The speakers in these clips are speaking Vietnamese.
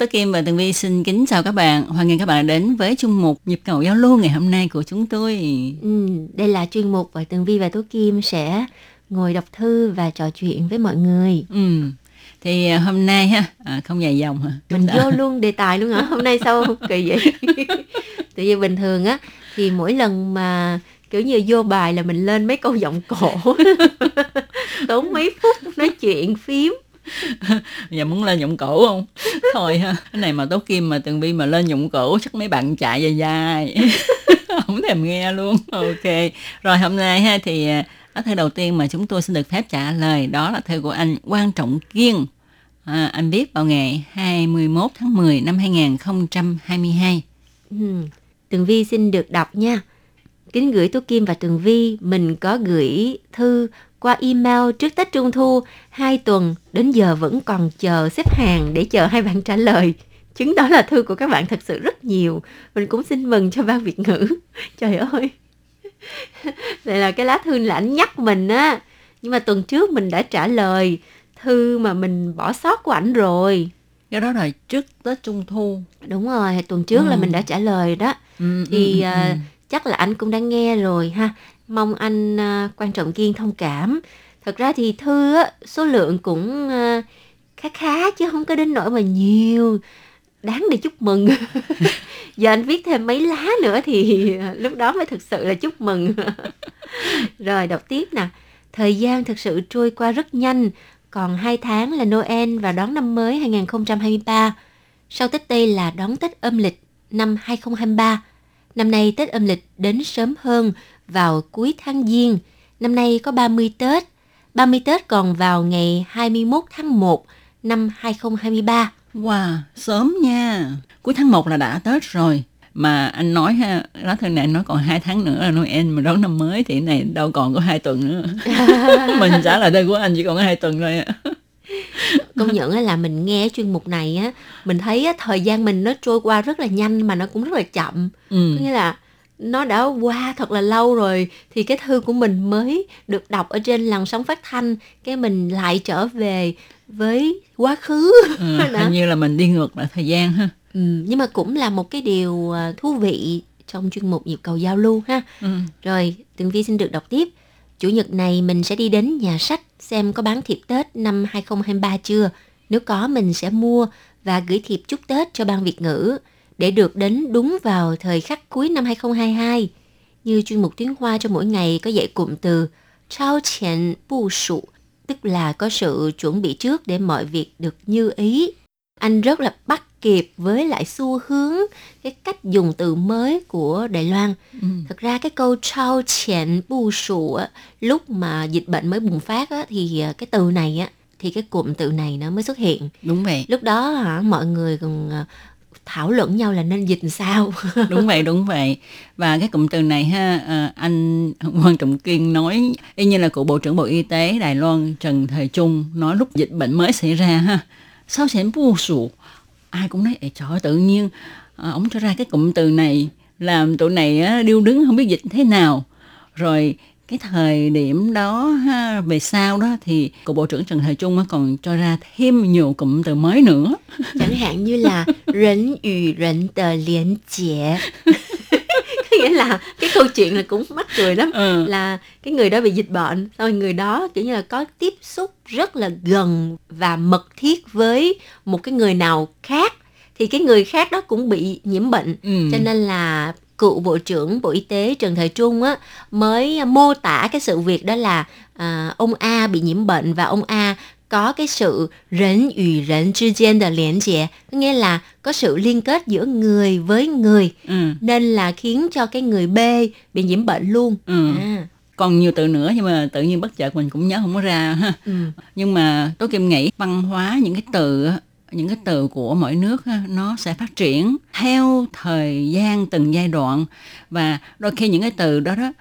Tố Kim và Tường Vi xin kính chào các bạn. Hoan nghênh các bạn đến với chuyên mục Nhịp cầu giao lưu ngày hôm nay của chúng tôi. Ừ, đây là chuyên mục và Tường Vi và Tố Kim sẽ ngồi đọc thư và trò chuyện với mọi người. Ừ. Thì à, hôm nay ha, à, không dài dòng hả? Mình vô luôn đề tài luôn hả? Hôm nay sao kỳ vậy? Tự nhiên bình thường á thì mỗi lần mà kiểu như vô bài là mình lên mấy câu giọng cổ tốn mấy phút nói chuyện phím Giờ muốn lên dụng cổ không? Thôi ha, cái này mà Tố Kim mà Tường Vi mà lên dụng cổ chắc mấy bạn chạy dài dài. không thèm nghe luôn. Ok. Rồi hôm nay ha thì ở lá thư đầu tiên mà chúng tôi xin được phép trả lời đó là thư của anh Quan Trọng Kiên. À, anh viết vào ngày 21 tháng 10 năm 2022. Ừ, Tường Vi xin được đọc nha. Kính gửi tú Kim và Tường Vi, mình có gửi thư qua email trước Tết Trung Thu 2 tuần, đến giờ vẫn còn chờ xếp hàng để chờ hai bạn trả lời. Chứng đó là thư của các bạn thật sự rất nhiều. Mình cũng xin mừng cho ban Việt ngữ. Trời ơi. Đây là cái lá thư là anh nhắc mình á. Nhưng mà tuần trước mình đã trả lời thư mà mình bỏ sót của ảnh rồi. Do đó là trước Tết Trung Thu. Đúng rồi, tuần trước là Ừ. mình đã trả lời đó. Ừ, thì ừ, ừ, à, ừ. chắc là anh cũng đã nghe rồi ha mong anh à, quan trọng kiên thông cảm. Thật ra thì thư á, số lượng cũng à, khá khá chứ không có đến nỗi mà nhiều. Đáng để chúc mừng. Giờ anh viết thêm mấy lá nữa thì à, lúc đó mới thực sự là chúc mừng. Rồi đọc tiếp nè. Thời gian thực sự trôi qua rất nhanh. Còn hai tháng là Noel và đón năm mới 2023 sau Tết Tây là đón Tết âm lịch năm 2023 Năm nay Tết âm lịch đến sớm hơn vào cuối tháng Giêng. Năm nay có 30 Tết. 30 Tết còn vào ngày 21 tháng 1 năm 2023. Wow, sớm nha. Cuối tháng 1 là đã Tết rồi. Mà anh nói ha, lá thư này nó còn hai tháng nữa là Noel mà đón năm mới thì này đâu còn có hai tuần nữa. Mình trả lời thư của anh chỉ còn có hai tuần thôi ạ. Công nhận là mình nghe chuyên mục này á, mình thấy á, thời gian mình nó trôi qua rất là nhanh mà nó cũng rất là chậm. Ừ. Có nghĩa là nó đã qua thật là lâu rồi thì cái thư của mình mới được đọc ở trên làn sóng phát thanh cái mình lại trở về với quá khứ Ừ, hình như là mình đi ngược lại thời gian ha. Ừ, nhưng mà cũng là một cái điều à, thú vị trong chuyên mục nhịp cầu giao lưu ha. Ừ. Rồi, Tường Vi xin được đọc tiếp. Chủ nhật này mình sẽ đi đến nhà sách xem có bán thiệp Tết năm 2023 chưa. Nếu có mình sẽ mua và gửi thiệp chúc Tết cho ban Việt ngữ để được đến đúng vào thời khắc cuối năm 2022. Như chuyên mục tiếng Hoa cho mỗi ngày có dạy cụm từ trao chèn bu sụ, tức là có sự chuẩn bị trước để mọi việc được như ý. Anh rất là bắt kịp với lại xu hướng cái cách dùng từ mới của Đài Loan. Ừ. Thật ra cái câu trao chèn bu sụ lúc mà dịch bệnh mới bùng phát á, thì à, cái từ này á thì cái cụm từ này nó mới xuất hiện. Đúng vậy. Lúc đó hả mọi người còn à, thảo luận nhau là nên dịch sao. đúng vậy đúng vậy. Và cái cụm từ này ha à, anh quan trọng kiên nói y như là cựu bộ trưởng bộ y tế đài loan trần thời trung nói lúc dịch bệnh mới xảy ra ha. Sao sẽ bu sụ ai cũng nói trời ơi, tự nhiên à, ông cho ra cái cụm từ này làm tụi này á, điêu đứng không biết dịch thế nào. Rồi cái thời điểm đó ha, về sau đó thì cựu bộ trưởng Trần Thời Trung còn cho ra thêm nhiều cụm từ mới nữa Chẳng hạn như là rỉnh yu rỉnh tờ liên chế. Có nghĩa là cái câu chuyện là cũng mắc cười lắm. ừ. là cái người đó bị dịch bệnh rồi người đó kiểu như là có tiếp xúc rất là gần và mật thiết với một cái người nào khác thì cái người khác đó cũng bị nhiễm bệnh Ừ. cho nên là cựu Bộ trưởng Bộ Y tế Trần Thời Trung á mới mô tả cái sự việc đó là à, ông A bị nhiễm bệnh và ông A có cái sự rẫn ủy rẫn之间的连接, có nghĩa là có sự liên kết giữa người với người ừ. nên là khiến cho cái người B bị nhiễm bệnh luôn. Ừ. À, còn nhiều từ nữa nhưng mà tự nhiên bất chợt mình cũng nhớ không có ra ha ừ. nhưng mà tôi kim nghĩ văn hóa những cái từ á, những cái từ của mỗi nước nó sẽ phát triển theo thời gian từng giai đoạn và đôi khi những cái từ đó đó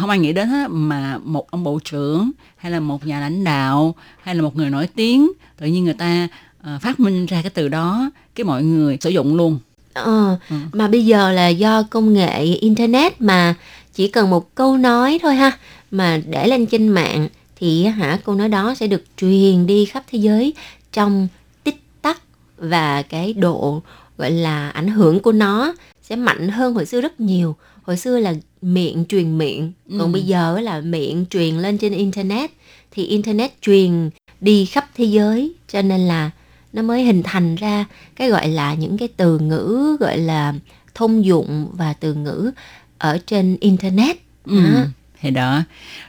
không ai nghĩ đến hết mà một ông bộ trưởng hay là một nhà lãnh đạo hay là một người nổi tiếng tự nhiên người ta ờ, phát minh ra cái từ đó cái mọi người sử dụng luôn Ờ, Ừ. mà bây giờ là do công nghệ internet mà chỉ cần một câu nói thôi ha mà để lên trên mạng thì hả câu nói đó sẽ được truyền đi khắp thế giới trong và cái độ gọi là ảnh hưởng của nó sẽ mạnh hơn hồi xưa rất nhiều. Hồi xưa là miệng truyền miệng còn Ừ. bây giờ là miệng truyền lên trên internet. Thì internet truyền đi khắp thế giới cho nên là nó mới hình thành ra cái gọi là những cái từ ngữ gọi là thông dụng và từ ngữ ở trên internet. Ừ, thì đó.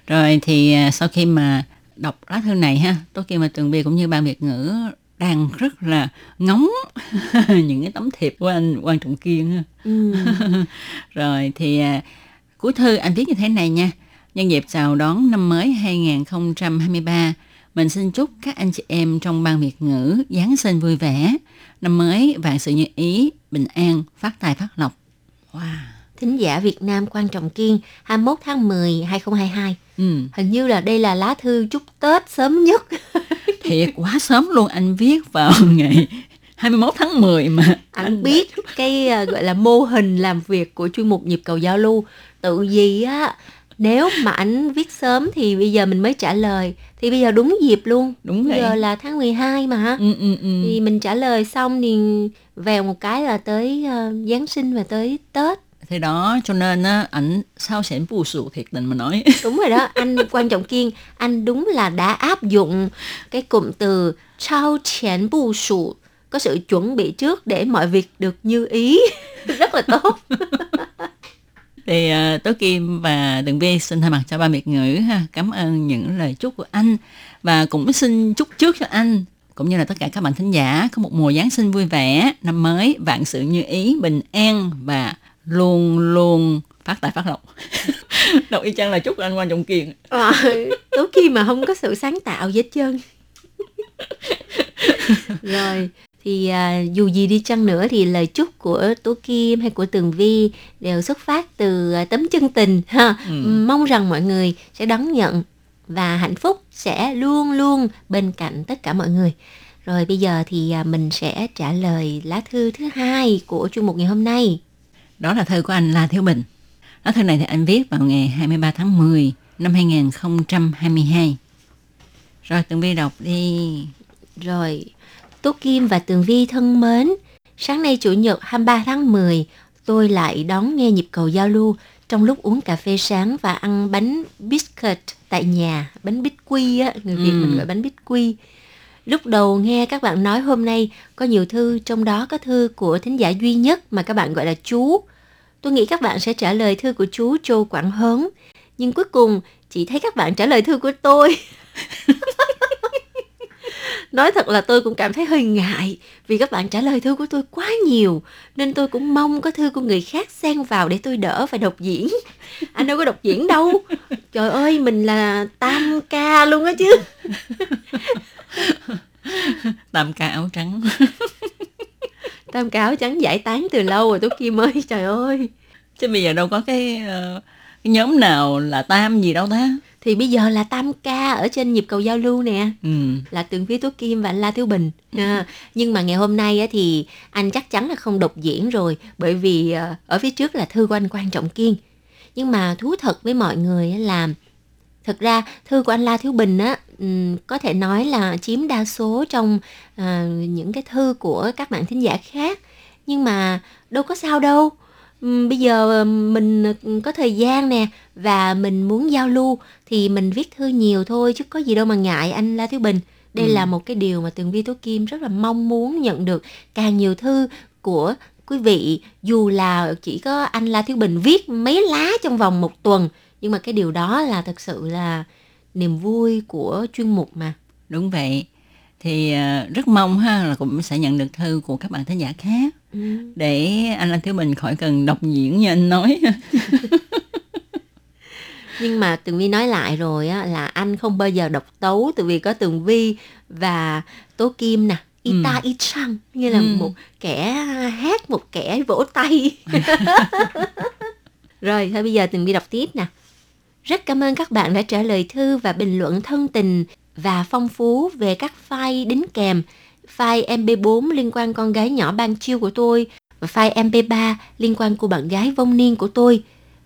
Rồi thì à, sau khi mà đọc lá thư này ha tôi kia mà tường vi cũng như ban việt ngữ đang rất là ngóng những cái tấm thiệp của anh quan trọng kiên. Ừ. rồi thì à, cuối thư anh viết như thế này nha nhân dịp chào đón năm mới 2023 mình xin chúc các anh chị em trong ban Việt ngữ Giáng sinh vui vẻ, năm mới vạn sự như ý, bình an, phát tài phát lộc. Wow. Thính giả Việt Nam Quan Trọng Kiên 21 tháng 10 2022 Ừ. Hình như là đây là lá thư chúc Tết sớm nhất. Thiệt quá sớm luôn. Anh viết vào ngày 21 tháng 10 mà. Anh biết cái à, gọi là mô hình làm việc của chuyên mục nhịp cầu giao lưu. Tự gì á Nếu mà anh viết sớm thì bây giờ mình mới trả lời. Thì bây giờ đúng dịp luôn. Đúng Bây giờ là tháng 12 mà Ừ, ừ, ừ. thì mình trả lời xong thì vèo một cái là tới ờ, Giáng sinh và tới Tết Thì đó cho nên á ảnh sao sẻn bù sụ thiệt tình mà nói. đúng rồi đó anh quan trọng kiên anh đúng là đã áp dụng cái cụm từ trao chén bù sụ có sự chuẩn bị trước để mọi việc được như ý. Rất là tốt. Thì uh, Tố Kim và Tường Vi xin thay mặt cho ban Việt ngữ ha, cảm ơn những lời chúc của anh. Và cũng xin chúc trước cho anh cũng như là tất cả các bạn thính giả có một mùa Giáng sinh vui vẻ, năm mới vạn sự như ý, bình an và luôn luôn phát tài phát lộc. Đọc y chang là chúc anh Quan Trọng Kiên. à, tố kim mà không có sự sáng tạo gì hết trơn rồi thì à, dù gì đi chăng nữa thì lời chúc của Tố Kim hay của Tường Vi đều xuất phát từ à, tấm chân tình ha. Ừ. Mong rằng mọi người sẽ đón nhận và hạnh phúc sẽ luôn luôn bên cạnh tất cả mọi người. Rồi bây giờ thì à, mình sẽ trả lời lá thư thứ hai của chuyên mục ngày hôm nay. Đó là thư của anh La Thiếu Bình. Lá thư này thì anh viết vào ngày 23 tháng 10 năm 2022. Rồi Tường Vi đọc đi. Rồi, Tố Kim và Tường Vi thân mến, sáng nay Chủ nhật 23 tháng 10, tôi lại đón nghe nhịp cầu giao lưu trong lúc uống cà phê sáng và ăn bánh biscuit tại nhà, bánh bít quy á, người Việt Ừ. mình gọi bánh bít quy. Lúc đầu nghe các bạn nói hôm nay có nhiều thư, trong đó có thư của thính giả duy nhất mà các bạn gọi là chú. Tôi nghĩ các bạn sẽ trả lời thư của chú Châu Quảng Hớn, nhưng cuối cùng chỉ thấy các bạn trả lời thư của tôi. Nói thật là tôi cũng cảm thấy hơi ngại vì các bạn trả lời thư của tôi quá nhiều nên tôi cũng mong có thư của người khác xen vào để tôi đỡ phải đọc diễn. Anh đâu có đọc diễn đâu. Trời ơi, mình là tam ca luôn á chứ. Tam ca áo trắng. Tam ca áo trắng giải tán từ lâu rồi Tú Kim ơi, trời ơi. Chứ bây giờ đâu có cái, ờ, cái nhóm nào là tam gì đâu ta. Thì bây giờ là tam ca ở trên nhịp cầu giao lưu nè. Ừ. là Tường Vi Tú Kim và anh La Thiếu Bình. À, nhưng mà ngày hôm nay á, thì anh chắc chắn là không độc diễn rồi bởi vì à, ở phía trước là thư của anh Quan Trọng Kiên. Nhưng mà thú thật với mọi người á là thật ra thư của anh La Thiếu Bình á có thể nói là chiếm đa số trong à, những cái thư của các bạn thính giả khác. Nhưng mà đâu có sao đâu. Ừm, bây giờ ừm, mình ừ, có thời gian nè và mình muốn giao lưu thì mình viết thư nhiều thôi chứ có gì đâu mà ngại anh La Thiếu Bình. Đây Ừ. là một cái điều mà Tường Vi Tố Kim rất là mong muốn nhận được càng nhiều thư của quý vị dù là chỉ có anh La Thiếu Bình viết mấy lá trong vòng một tuần nhưng mà cái điều đó là thật sự là niềm vui của chuyên mục mà Đúng vậy. Thì ờ, rất mong ha là cũng sẽ nhận được thư của các bạn thính giả khác ừ. để anh Lan Thiếu Bình khỏi cần đọc diễn như anh nói. nhưng mà Tường Vi nói lại rồi á là anh không bao giờ đọc tấu từ vì có Tường Vi và Tố Kim nè Ita Ừ. y chang như là Ừ. một kẻ hát một kẻ vỗ tay rồi thôi bây giờ Tường Vi đọc tiếp nè rất cảm ơn các bạn đã trả lời thư và bình luận thân tình và phong phú về các file đính kèm file MP4 liên quan con gái nhỏ ban chiêu của tôi và file MP3 liên quan cô bạn gái vong niên của tôi.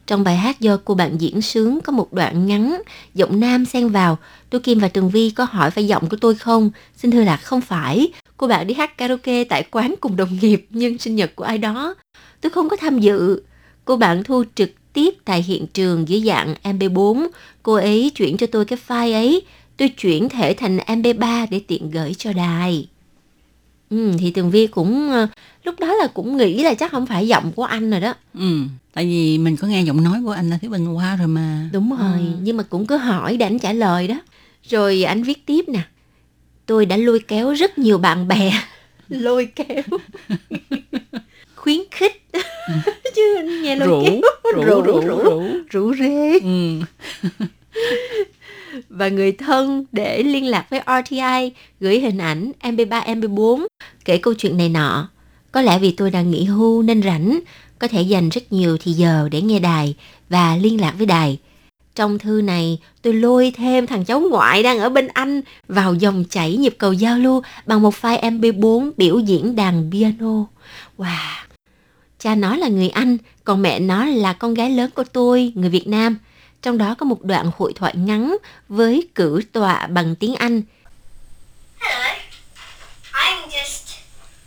Trong bài hát do cô bạn diễn sướng có một đoạn ngắn, giọng nam xen vào. Tôi Kim và Tường Vi có hỏi phải giọng của tôi không? Xin thưa là không phải. Cô bạn đi hát karaoke tại quán cùng đồng nghiệp nhưng sinh nhật của ai đó. Tôi không có tham dự. Cô bạn thu trực tiếp tại hiện trường dưới dạng MP4. Cô ấy chuyển cho tôi cái file ấy. Tôi chuyển thể thành MP3 để tiện gửi cho đài. Ừ, thì Tường Vi cũng ờ, lúc đó là cũng nghĩ là chắc không phải giọng của anh rồi đó. ừ, tại vì mình có nghe giọng nói của anh Lan Thiếu Bình qua rồi mà. Đúng rồi, Ừ. nhưng mà cũng cứ hỏi để anh trả lời đó. Rồi anh viết tiếp nè. Tôi đã lôi kéo rất nhiều bạn bè. lôi kéo. Khuyến khích. Chứ nghe lôi Rủ, kéo. rủ, rủ, rủ. rủ rê. Ừ. và người thân để liên lạc với RTI, gửi hình ảnh MP3, MP4, kể câu chuyện này nọ. Có lẽ vì tôi đang nghỉ hưu nên rảnh, có thể dành rất nhiều thì giờ để nghe đài và liên lạc với đài. Trong thư này, tôi lôi thêm thằng cháu ngoại đang ở bên Anh vào dòng chảy nhịp cầu giao lưu bằng một file MP4 biểu diễn đàn piano. Wow! Cha nó là người Anh, còn mẹ nó là con gái lớn của tôi, người Việt Nam. Trong đó có một đoạn hội thoại ngắn với cử tọa bằng tiếng Anh. Hello. I'm just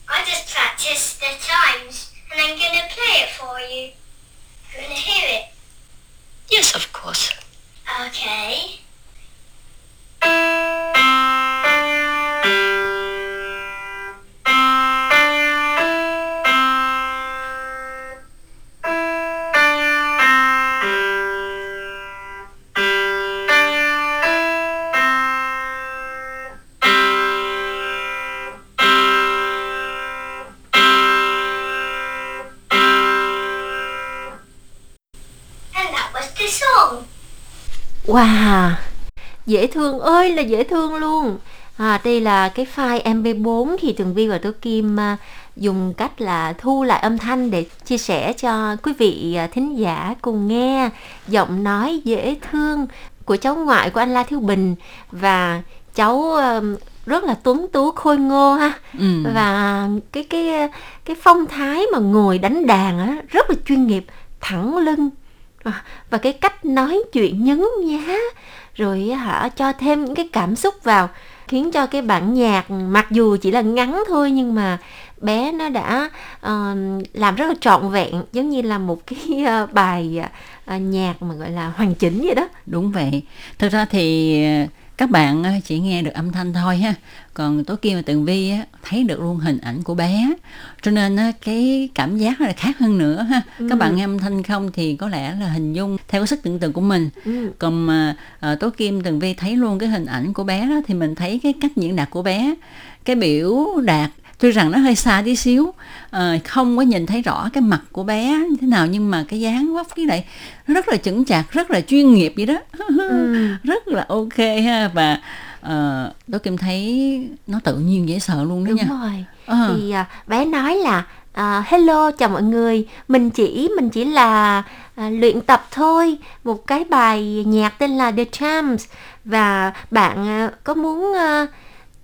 I just practiced the chimes and I'm gonna play it for you. You wanna hear it? Yes, of course. Okay. Dễ thương ơi là dễ thương luôn. À, đây là cái file MP4 thì Tường Vi và Tố Kim à, dùng cách là thu lại âm thanh để chia sẻ cho quý vị à, thính giả cùng nghe. Giọng nói dễ thương của cháu ngoại của anh La Thiếu Bình. Và cháu rất là tuấn tú khôi ngô ha. Ừ. và cái cái cái phong thái mà ngồi đánh đàn á rất là chuyên nghiệp thẳng lưng. À, và cái cách nói chuyện nhấn nhá rồi họ hả cho thêm những cái cảm xúc vào khiến cho cái bản nhạc mặc dù chỉ là ngắn thôi nhưng mà bé nó đã uh, làm rất là trọn vẹn giống như là một cái uh, bài uh, nhạc mà gọi là hoàn chỉnh vậy đó Đúng vậy. Thực ra thì uh các bạn ờ, chỉ nghe được âm thanh thôi ha. Còn Tố Kim và Tường Vi á, thấy được luôn hình ảnh của bé. Cho nên á, cái cảm giác là khác hơn nữa ha. Các bạn nghe âm thanh không thì có lẽ là hình dung theo cái sức tưởng tượng của mình. ừ. Còn mà ờ, Tố Kim Tường Vi thấy luôn cái hình ảnh của bé đó thì mình thấy cái cách diễn đạt của bé. Cái biểu đạt tuy rằng nó hơi xa tí xíu ờ, không có nhìn thấy rõ cái mặt của bé như thế nào nhưng mà cái dáng vóc với lại nó rất là chững chạc rất là chuyên nghiệp vậy đó. Ừ. rất là ok ha. Và uh, Tố Kim thấy nó tự nhiên dễ sợ luôn đó đúng nha. rồi. Ờ. thì à, bé nói là à, hello chào mọi người. Mình chỉ mình chỉ là à, luyện tập thôi. Một cái bài nhạc tên là The Champs và bạn à, có muốn à,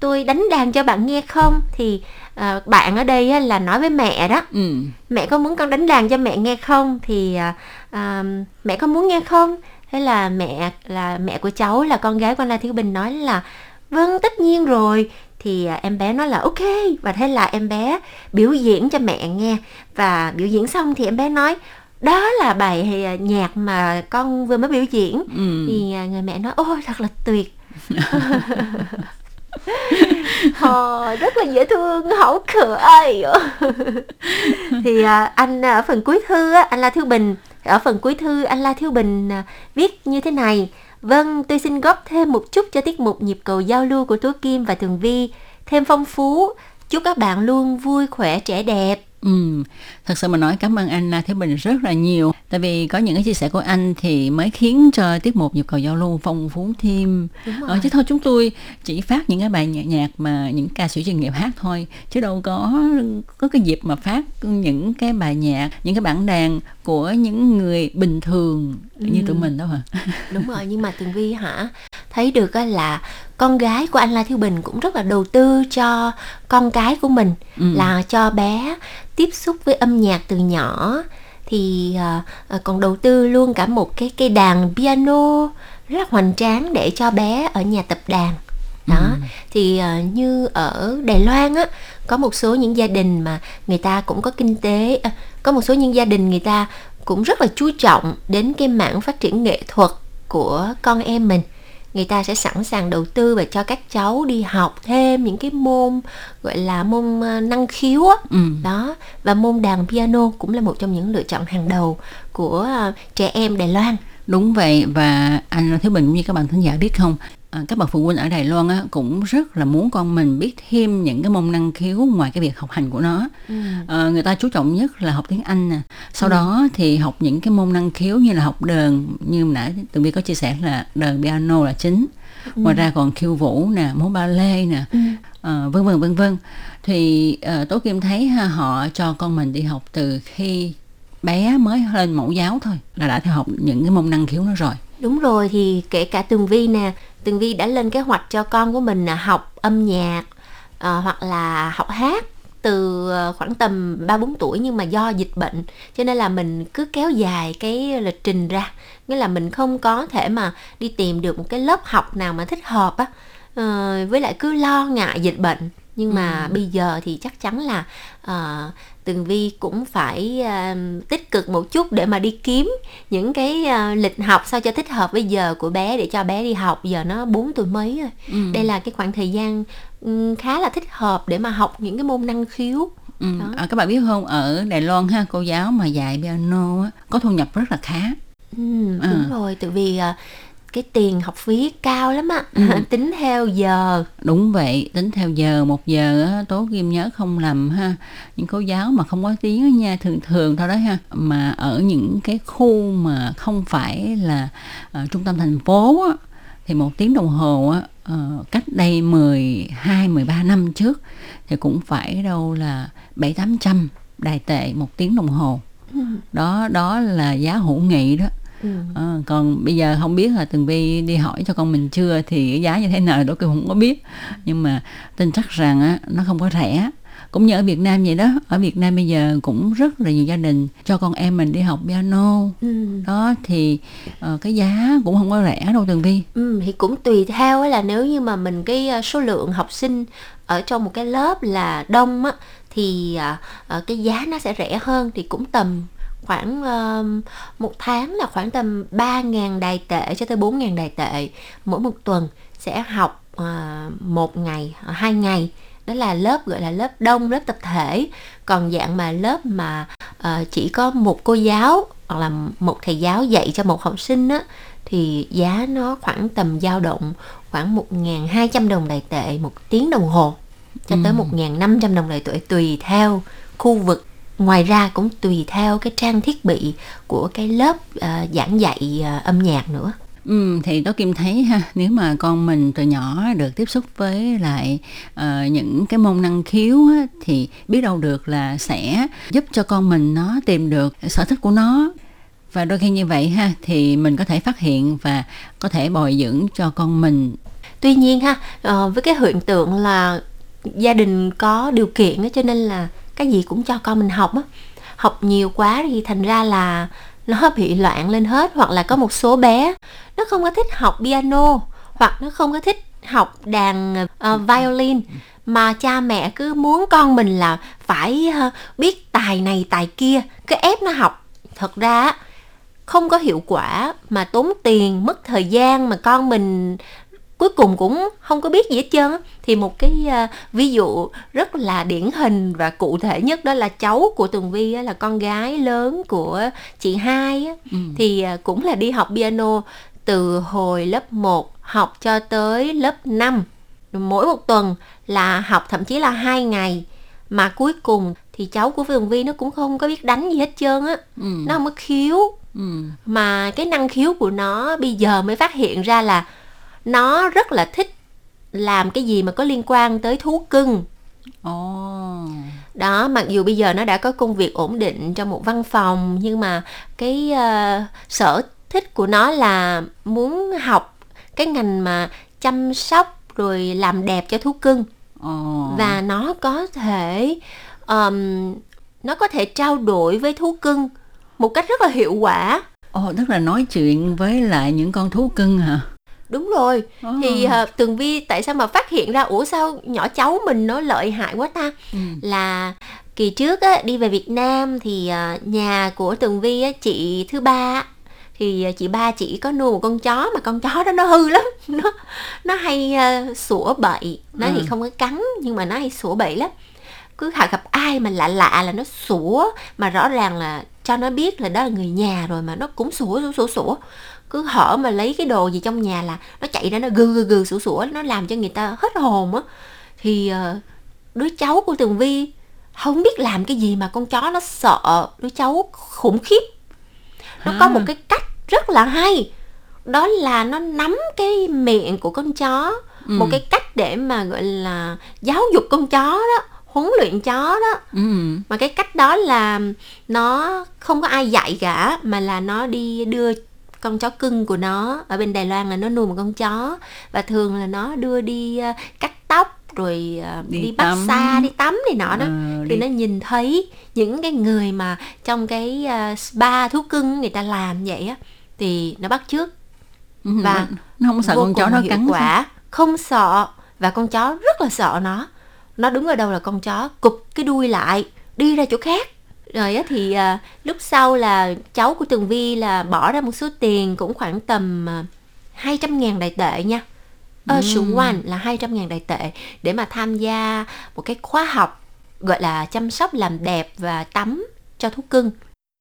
tôi đánh đàn cho bạn nghe không? Thì à, bạn ở đây á, là nói với mẹ đó. Ừ. mẹ có muốn con đánh đàn cho mẹ nghe không? Thì à, à, mẹ có muốn nghe không? Thế là mẹ là mẹ của cháu là con gái của La Thiếu Bình nói là vâng tất nhiên rồi. Thì em bé nói là ok. Và thế là em bé biểu diễn cho mẹ nghe. Và biểu diễn xong thì em bé nói đó là bài nhạc mà con vừa mới biểu diễn. Ừ. thì người mẹ nói ôi thật là tuyệt Họ rất là dễ thương, hậu khờ ai Thì à, anh à, ở phần cuối thư á, anh La Thiếu Bình. Ở phần cuối thư anh La Thiếu Bình à, viết như thế này. Vâng, tôi xin góp thêm một chút cho tiết mục nhịp cầu giao lưu của Tố Kim và Tường Vi. Thêm phong phú. Chúc các bạn luôn vui khỏe trẻ đẹp. Ừ, thật sự mà nói cảm ơn anh La Thế Bình rất là nhiều. Tại vì có những cái chia sẻ của anh thì mới khiến cho tiết mục nhịp cầu giao lưu phong phú thêm. Ờ, Chứ thôi chúng tôi chỉ phát những cái bài nhạc, nhạc mà những ca sĩ chuyên nghiệp hát thôi. Chứ đâu có có cái dịp mà phát những cái bài nhạc, những cái bản đàn của những người bình thường như tụi mình đâu hả? Đúng rồi, nhưng mà Tường Vi hả thấy được là con gái của anh La Thiếu Bình cũng rất là đầu tư cho con cái của mình. Ừ. là cho bé tiếp xúc với âm nhạc từ nhỏ thì à, còn đầu tư luôn cả một cái cây đàn piano rất là hoành tráng để cho bé ở nhà tập đàn. Đó thì à, như ở Đài Loan á có một số những gia đình mà người ta cũng có kinh tế à, có một số những gia đình người ta cũng rất là chú trọng đến cái mảng phát triển nghệ thuật của con em mình người ta sẽ sẵn sàng đầu tư và cho các cháu đi học thêm những cái môn gọi là môn à, năng khiếu á Ừ. đó và môn đàn piano cũng là một trong những lựa chọn hàng đầu của à, trẻ em Đài Loan Đúng vậy và anh Thiếu Bình cũng như các bạn thính giả biết không à, các bậc phụ huynh ở Đài Loan á, cũng rất là muốn con mình biết thêm những cái môn năng khiếu ngoài cái việc học hành của nó. Ờ, người ta chú trọng nhất là học tiếng Anh nè. Sau đó thì học những cái môn năng khiếu như là học đờn như nãy tường vi có chia sẻ là đờn piano là chính. Ngoài ra còn khiêu vũ nè múa ballet nè ờ, vân vân vân vân. Thì uh, tố kim thấy ha, họ cho con mình đi học từ khi bé mới lên mẫu giáo thôi là đã theo học những cái môn năng khiếu đó rồi Đúng rồi thì kể cả Tường Vi nè, Tường Vi đã lên kế hoạch cho con của mình là học âm nhạc ờ, hoặc là học hát từ à, khoảng tầm 3 4 tuổi nhưng mà do dịch bệnh cho nên là mình cứ kéo dài cái lịch trình ra. Nghĩa là mình không có thể mà đi tìm được một cái lớp học nào mà thích hợp á. Ờ, với lại cứ lo ngại dịch bệnh nhưng mà bây giờ thì chắc chắn là ờ, Tường Vi cũng phải ờ, tích cực một chút để mà đi kiếm những cái ờ, lịch học sao cho thích hợp với giờ của bé để cho bé đi học. Giờ nó 4 tuổi mấy rồi. Đây là cái khoảng thời gian ừm, khá là thích hợp để mà học những cái môn năng khiếu. Ừ. À, các bạn biết không ở Đài Loan ha cô giáo mà dạy piano á, có thu nhập rất là khá. À. đúng rồi tại vì cái tiền học phí cao lắm á. Ừ. tính theo giờ. Đúng vậy tính theo giờ một giờ á, tố kim nhớ không lầm ha. Những cô giáo mà không có tiếng nha thường thường thôi đó ha. Mà ở những cái khu mà không phải là ờ, trung tâm thành phố á, thì một tiếng đồng hồ á, ờ, cách đây 12 13 năm trước thì cũng phải đâu là bảy tám trăm đài tệ một tiếng đồng hồ. Đó đó là giá hữu nghị đó Ờ, còn bây giờ không biết là tường vi đi hỏi cho con mình chưa thì cái giá như thế nào đó cũng không có biết. Nhưng mà tin chắc rằng á nó không có rẻ. Cũng như ở Việt Nam vậy đó ở Việt Nam bây giờ cũng rất là nhiều gia đình cho con em mình đi học piano. Ừm. đó thì ờ, cái giá cũng không có rẻ đâu tường vi Ừ, thì cũng tùy theo là nếu như mà mình cái ờ, số lượng học sinh ở trong một cái lớp là đông á thì à, ờ, cái giá nó sẽ rẻ hơn thì cũng tầm khoảng ờ, một tháng là khoảng tầm 3.000 đài tệ cho tới 4.000 đài tệ mỗi một tuần sẽ học ờ, một ngày ờ, hai ngày. Đó là lớp gọi là lớp đông lớp tập thể. Còn dạng mà lớp mà ờ, chỉ có một cô giáo hoặc là một thầy giáo dạy cho một học sinh á thì giá nó khoảng tầm dao động khoảng 1.200 đồng đài tệ một tiếng đồng hồ cho tới 1.500 đồng đài tệ tùy theo khu vực ngoài ra cũng tùy theo cái trang thiết bị của cái lớp ờ, giảng dạy ờ, âm nhạc nữa. Ừ, thì Tố Kim thấy ha nếu mà con mình từ nhỏ được tiếp xúc với lại ờ, những cái môn năng khiếu á, thì biết đâu được là sẽ giúp cho con mình nó tìm được sở thích của nó. Và đôi khi như vậy ha thì mình có thể phát hiện và có thể bồi dưỡng cho con mình. Tuy nhiên ha ờ, với cái hiện tượng là gia đình có điều kiện á, cho nên là cái gì cũng cho con mình học á. Học nhiều quá thì thành ra là nó bị loạn lên hết hoặc là có một số bé nó không có thích học piano hoặc nó không có thích học đàn uh, violin mà cha mẹ cứ muốn con mình là phải uh, biết tài này tài kia cứ ép nó học. Thật ra không có hiệu quả mà tốn tiền mất thời gian mà con mình cuối cùng cũng không có biết gì hết trơn thì một cái à, ví dụ rất là điển hình và cụ thể nhất đó là cháu của Tường Vi á, là con gái lớn của chị hai á, Ừ. thì à, cũng là đi học piano từ hồi lớp 1 học cho tới lớp 5 mỗi một tuần là học thậm chí là hai ngày mà cuối cùng thì cháu của Tường Vi nó cũng không có biết đánh gì hết trơn á Ừ. nó không có khiếu Ừ. mà cái năng khiếu của nó bây giờ mới phát hiện ra là nó rất là thích làm cái gì mà có liên quan tới thú cưng Ồ. đó mặc dù bây giờ nó đã có công việc ổn định trong một văn phòng nhưng mà cái ờ, sở thích của nó là muốn học cái ngành mà chăm sóc rồi làm đẹp cho thú cưng Ồ. và nó có thể ờm, nó có thể trao đổi với thú cưng một cách rất là hiệu quả Ồ, tức là nói chuyện với lại những con thú cưng hả? Đúng rồi Ồ. thì uh, tường vi tại sao mà phát hiện ra ủa sao nhỏ cháu mình nó lợi hại quá ta Ừ. là kỳ trước á, đi về Việt Nam thì à, nhà của Tường Vi á, chị thứ ba thì chị ba chỉ có nuôi một con chó mà con chó đó nó hư lắm nó nó hay à, sủa bậy nó thì Ừ. không có cắn nhưng mà nó hay sủa bậy lắm cứ hả gặp ai mà lạ lạ là nó sủa mà rõ ràng là cho nó biết là đó là người nhà rồi mà nó cũng sủa sủa sủa sủa cứ hở mà lấy cái đồ gì trong nhà là nó chạy ra nó gừ gừ gừ sủa sủa nó làm cho người ta hết hồn á thì ờ, đứa cháu của Tường Vi không biết làm cái gì mà con chó nó sợ đứa cháu khủng khiếp nó có À. một cái cách rất là hay đó là nó nắm cái miệng của con chó Ừ. một cái cách để mà gọi là giáo dục con chó đó huấn luyện chó đó Ừ. mà cái cách đó là nó không có ai dạy cả mà là nó đi đưa con chó cưng của nó. Ở bên Đài Loan là nó nuôi một con chó và thường là nó đưa đi ờ, cắt tóc rồi ờ, Đi đi, bắt tắm. xa đi tắm này nọ đó. Ờ, thì đi- nó nhìn thấy những cái người mà trong cái spa thú cưng người ta làm vậy á thì nó bắt chước. Ừ, và nó- không sợ con chó nó cắn sao? quả không sợ và con chó rất là sợ nó. Nó đứng ở đâu là con chó cụp cái đuôi lại đi ra chỗ khác rồi á thì à, lúc sau là cháu của Tường Vi là bỏ ra một số tiền cũng khoảng tầm à, 200 ngàn đại tệ nha ở ừ. One là 200 ngàn đại tệ để mà tham gia một cái khóa học gọi là chăm sóc làm đẹp và tắm cho thú cưng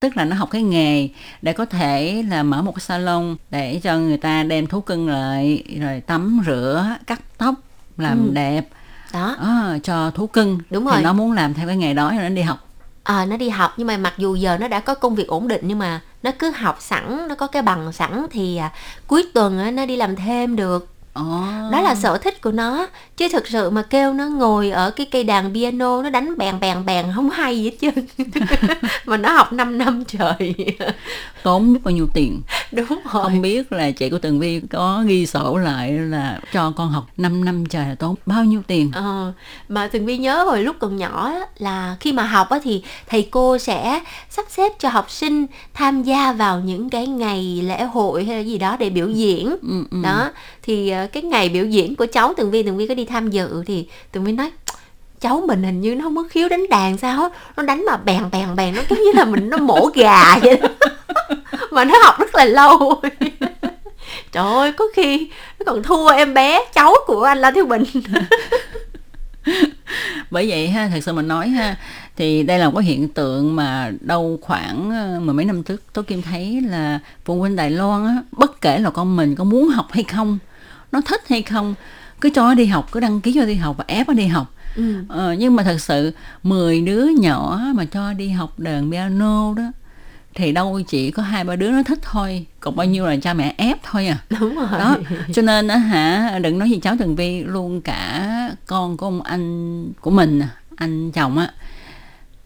tức là nó học cái nghề để có thể là mở một cái salon để cho người ta đem thú cưng lại rồi tắm rửa cắt tóc làm Ừ. đẹp đó à, cho thú cưng Đúng thì rồi. nó muốn làm theo cái nghề đó cho nên đi học à, nó đi học nhưng mà mặc dù giờ nó đã có công việc ổn định nhưng mà nó cứ học sẵn nó có cái bằng sẵn thì à, cuối tuần á, nó đi làm thêm được. Đó là sở thích của nó. Chứ thực sự mà kêu nó ngồi ở cái cây đàn piano nó đánh bèn bèn bèn không hay gì hết trơn. Mà nó học 5 năm trời. Tốn biết bao nhiêu tiền. Đúng rồi. Không biết là chị của Tường Vi có ghi sổ lại là cho con học 5 năm trời là tốn bao nhiêu tiền? Ờ, mà Tường Vi nhớ hồi lúc còn nhỏ là khi mà học thì thầy cô sẽ sắp xếp cho học sinh tham gia vào những cái ngày lễ hội hay là gì đó để biểu diễn. Ừ, ừ. đó thì ờ, cái ngày biểu diễn của cháu Tường Vi Tường Vi có đi tham dự thì Tường Vi nói, cháu mình hình như nó không có khiếu đánh đàn sao nó đánh mà bèn bèn bèn, nó giống như là mình, nó mổ gà vậy đó. mà nó học rất là lâu trời ơi, có khi nó còn thua em bé, cháu của anh La Thiếu Bình bởi vậy ha, thật sự mình nói ha, thì đây là một cái hiện tượng mà đâu khoảng ờ, mười mấy năm trước tôi kim thấy là phụ huynh Đài Loan á, bất kể là con mình có muốn học hay không nó thích hay không? Cứ cho nó đi học cứ đăng ký cho đi học và ép nó đi học. Ừ. ờ, nhưng mà thật sự 10 đứa nhỏ mà cho đi học đàn piano đó thì đâu chỉ có hai ba đứa nó thích thôi. Còn bao nhiêu là cha mẹ ép thôi à. Đúng rồi. Đó cho nên á hả đừng nói gì cháu Tường Vi luôn cả con của ông anh của mình anh chồng á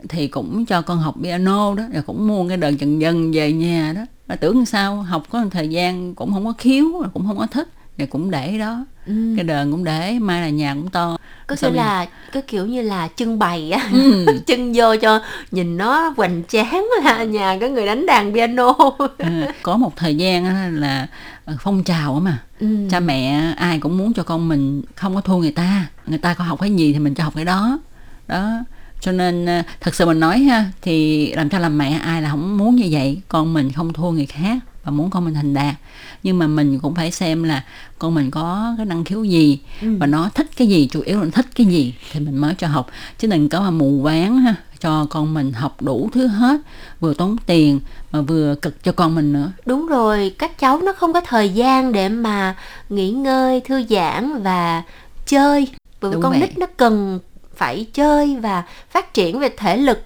thì cũng cho con học piano đó rồi cũng mua cái đờn dần dần về nhà đó. Mà tưởng sao học có một thời gian cũng không có khiếu cũng không có thích thì cũng để đó. Ừ. cái đờn cũng để mai là nhà cũng to. Có nghĩa là cái kiểu như là trưng bày á ừ. trưng vô cho nhìn nó hoành tráng là nhà có người đánh đàn piano. Ừ, có một thời gian là ờ, phong trào á mà. Ừ. cha mẹ ai cũng muốn cho con mình không có thua người ta. Người ta có học cái gì thì mình cho học cái đó. Đó cho nên ờ, thật sự mình nói ha thì làm cha làm mẹ ai là không muốn như vậy con mình không thua người khác và muốn con mình thành đạt nhưng mà mình cũng phải xem là con mình có cái năng khiếu gì Ừ. và nó thích cái gì chủ yếu là thích cái gì thì mình mới cho học chứ đừng có mà mù quáng ha cho con mình học đủ thứ hết vừa tốn tiền mà vừa cực cho con mình nữa Đúng rồi, các cháu nó không có thời gian để mà nghỉ ngơi, thư giãn và chơi. Bởi vì con vậy. nít nó cần phải chơi và phát triển về thể lực.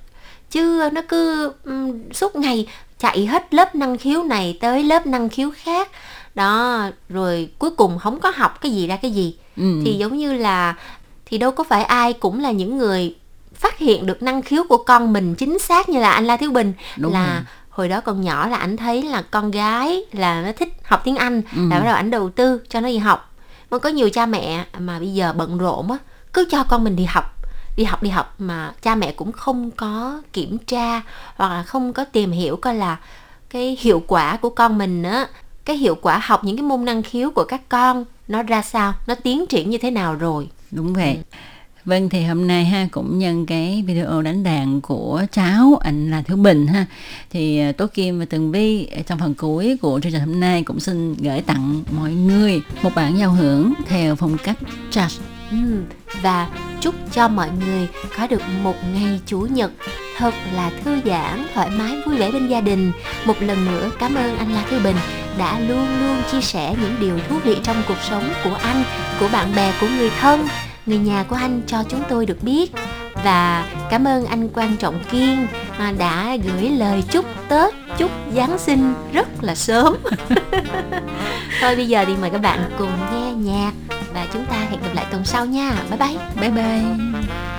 Chứ nó cứ ừm, suốt ngày chạy hết lớp năng khiếu này tới lớp năng khiếu khác. Đó, rồi cuối cùng không có học cái gì ra cái gì. ừ. Thì giống như là thì đâu có phải ai cũng là những người phát hiện được năng khiếu của con mình chính xác như là anh La Thiếu Bình Đúng là rồi. hồi đó còn nhỏ là ảnh thấy là con gái là nó thích học tiếng Anh Ừ. là bắt đầu ảnh đầu tư cho nó đi học mà có nhiều cha mẹ mà bây giờ bận rộn á cứ cho con mình đi học đi học đi học mà cha mẹ cũng không có kiểm tra hoặc là không có tìm hiểu coi là cái hiệu quả của con mình á cái hiệu quả học những cái môn năng khiếu của các con nó ra sao nó tiến triển như thế nào rồi Đúng vậy. Vâng thì hôm nay ha cũng nhân cái video đánh đàn của cháu anh là Thiếu Bình ha thì à, Tố Kim và Tường Vi trong phần cuối của chương trình hôm nay cũng xin gửi tặng mọi người một bản giao hưởng theo phong cách jazz. Ừm, và chúc cho mọi người có được một ngày chủ nhật thật là thư giãn, thoải mái, vui vẻ bên gia đình. Một lần nữa cảm ơn anh La Thư Bình đã luôn luôn chia sẻ những điều thú vị trong cuộc sống của anh, của bạn bè, của người thân, người nhà của anh cho chúng tôi được biết. Và cảm ơn anh Quan Trọng Kiên đã gửi lời chúc Tết, chúc Giáng sinh rất là sớm. Thôi bây giờ thì mời các bạn cùng nghe nhạc và chúng ta hẹn gặp lại tuần sau nha. Bye bye. Bye bye.